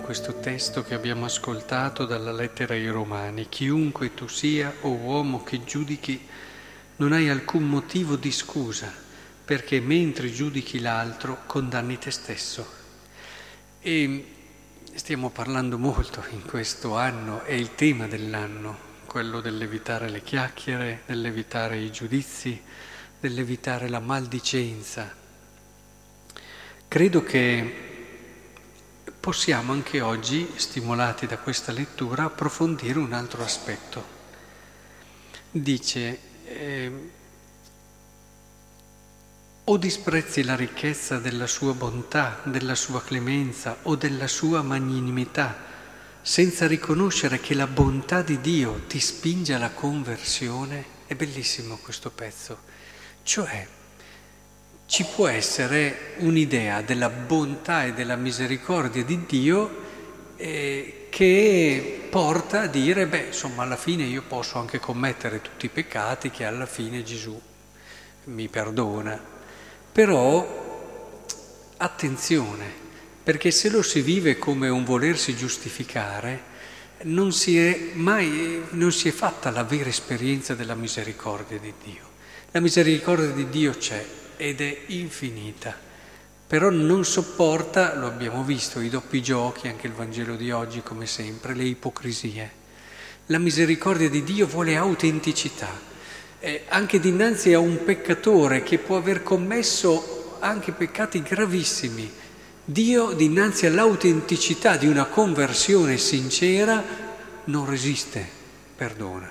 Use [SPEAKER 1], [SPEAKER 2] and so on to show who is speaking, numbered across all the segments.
[SPEAKER 1] questo testo che abbiamo ascoltato dalla lettera ai Romani. Chiunque tu sia, o uomo che giudichi, non hai alcun motivo di scusa, perché mentre giudichi l'altro condanni te stesso. E stiamo parlando molto in questo anno, è il tema dell'anno, quello dell'evitare le chiacchiere, dell'evitare i giudizi, dell'evitare la maldicenza. Credo che possiamo anche oggi, stimolati da questa lettura, approfondire un altro aspetto. Dice, eh, o disprezzi la ricchezza della sua bontà, della sua clemenza o della sua magnanimità, senza riconoscere che la bontà di Dio ti spinge alla conversione, è bellissimo questo pezzo. Cioè, ci può essere un'idea della bontà e della misericordia di Dio eh, che porta a dire, beh, insomma, alla fine io posso anche commettere tutti i peccati che alla fine Gesù mi perdona. Però attenzione, perché se lo si vive come un volersi giustificare, non si è mai non si è fatta la vera esperienza della misericordia di Dio. La misericordia di Dio c'è, ed è infinita, però non sopporta, lo abbiamo visto, i doppi giochi, anche il Vangelo di oggi come sempre, le ipocrisie. La misericordia di Dio vuole autenticità, eh, anche dinanzi a un peccatore che può aver commesso anche peccati gravissimi. Dio, dinanzi all'autenticità di una conversione sincera, non resiste, perdona.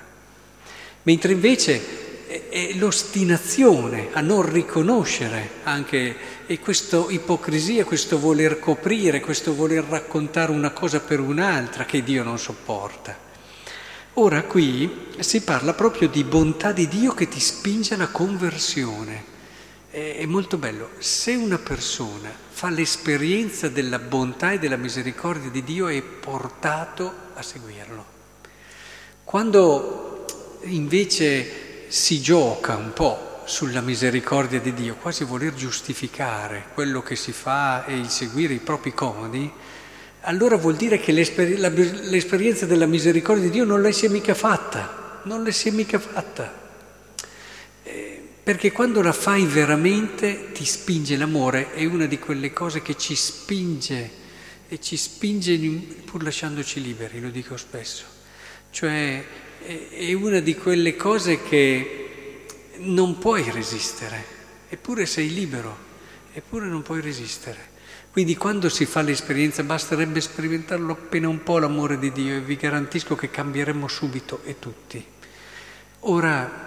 [SPEAKER 1] Mentre invece è l'ostinazione a non riconoscere anche e questa ipocrisia, questo voler coprire, questo voler raccontare una cosa per un'altra che Dio non sopporta. Ora qui si parla proprio di bontà di Dio che ti spinge alla conversione. È molto bello. Se una persona fa l'esperienza della bontà e della misericordia di Dio è portato a seguirlo. Quando invece si gioca un po' sulla misericordia di Dio, quasi voler giustificare quello che si fa e il seguire i propri comodi, allora vuol dire che l'esper- la, l'esperienza della misericordia di Dio non le si è mica fatta, non le si è mica fatta. Eh, perché quando la fai veramente ti spinge l'amore, è una di quelle cose che ci spinge e ci spinge pur lasciandoci liberi, lo dico spesso. Cioè è una di quelle cose che non puoi resistere, eppure sei libero, eppure non puoi resistere. Quindi quando si fa l'esperienza basterebbe sperimentarlo appena un po' l'amore di Dio e vi garantisco che cambieremo subito e tutti. Ora,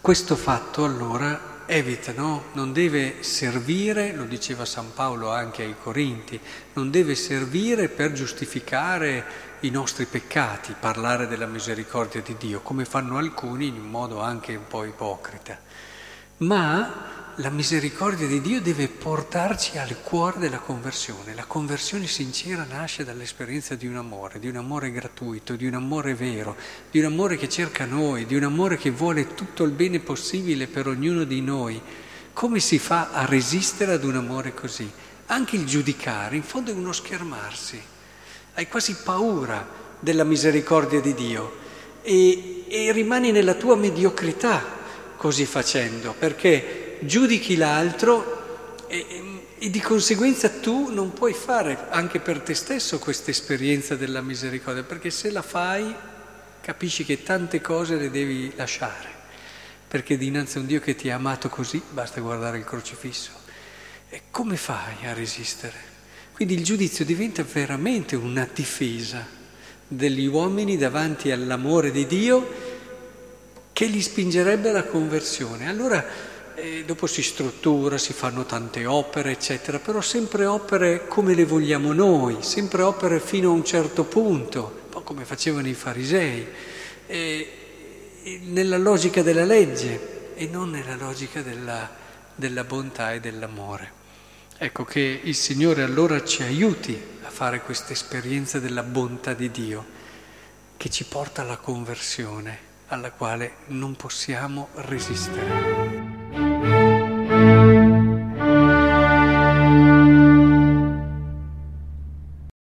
[SPEAKER 1] questo fatto allora evita, no? Non deve servire, lo diceva San Paolo anche ai Corinti, non deve servire per giustificare i nostri peccati, parlare della misericordia di Dio, come fanno alcuni in un modo anche un po' ipocrita. Ma la misericordia di Dio deve portarci al cuore della conversione. La conversione sincera nasce dall'esperienza di un amore, di un amore gratuito, di un amore vero, di un amore che cerca noi, di un amore che vuole tutto il bene possibile per ognuno di noi. Come si fa a resistere ad un amore così? Anche il giudicare, in fondo è uno schermarsi. Hai quasi paura della misericordia di Dio e, e rimani nella tua mediocrità così facendo, perché giudichi l'altro e, e, di conseguenza tu non puoi fare anche per te stesso questa esperienza della misericordia, perché se la fai capisci che tante cose le devi lasciare, perché dinanzi a un Dio che ti ha amato così basta guardare il crocifisso. E come fai a resistere? Quindi il giudizio diventa veramente una difesa degli uomini davanti all'amore di Dio che li spingerebbe alla conversione. Allora e dopo si struttura, si fanno tante opere, eccetera, però sempre opere come le vogliamo noi, sempre opere fino a un certo punto, un po' come facevano i farisei, e, e nella logica della legge e non nella logica della, della bontà e dell'amore. Ecco che il Signore allora ci aiuti a fare questa esperienza della bontà di Dio, che ci porta alla conversione, alla quale non possiamo resistere.